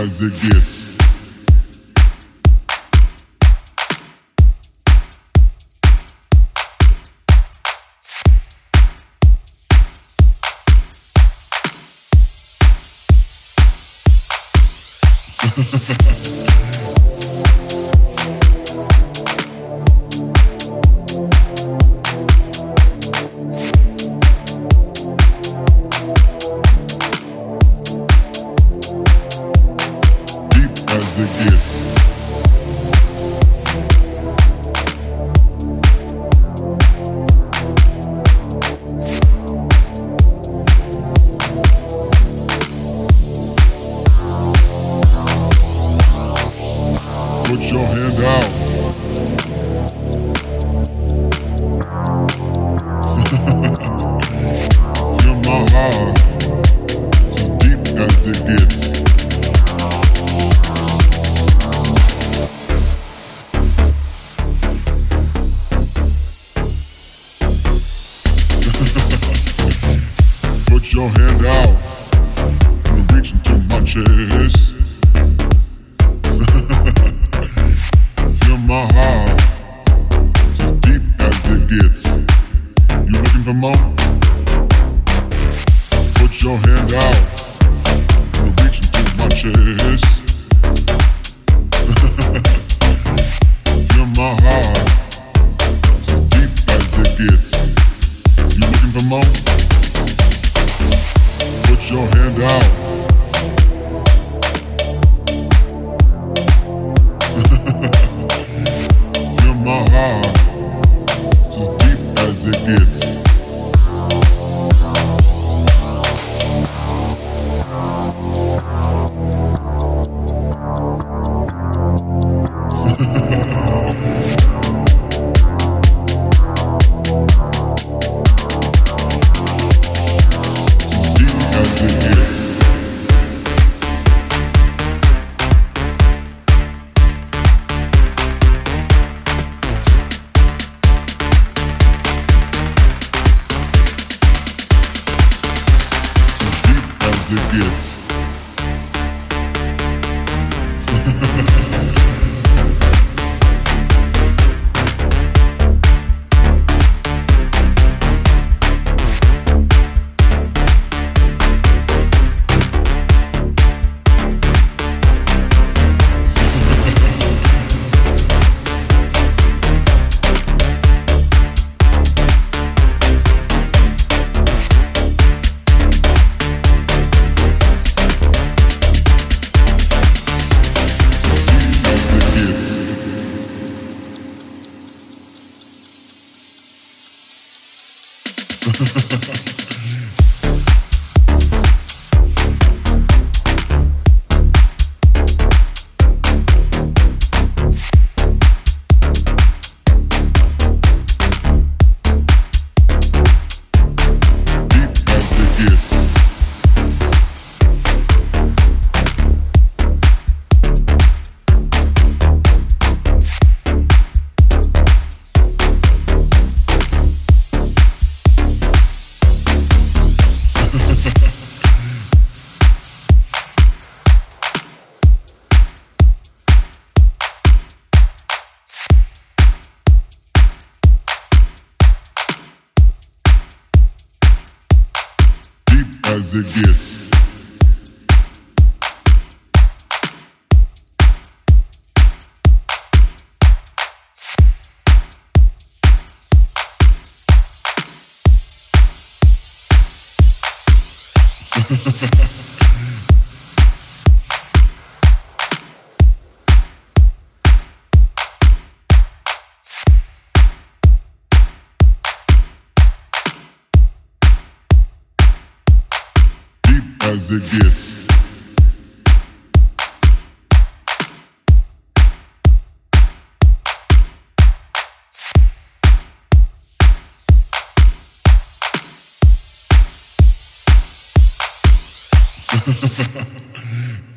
as it gets. your hand out. Feel my heart, as deep as it gets. Put your hand out and reach into my chest. For more? Put your hand out and reach into my chest. Feel my heart, as deep as it gets. You looking for more? Put your hand out. Feel it gets. Deep as it gets. Deep as it gets.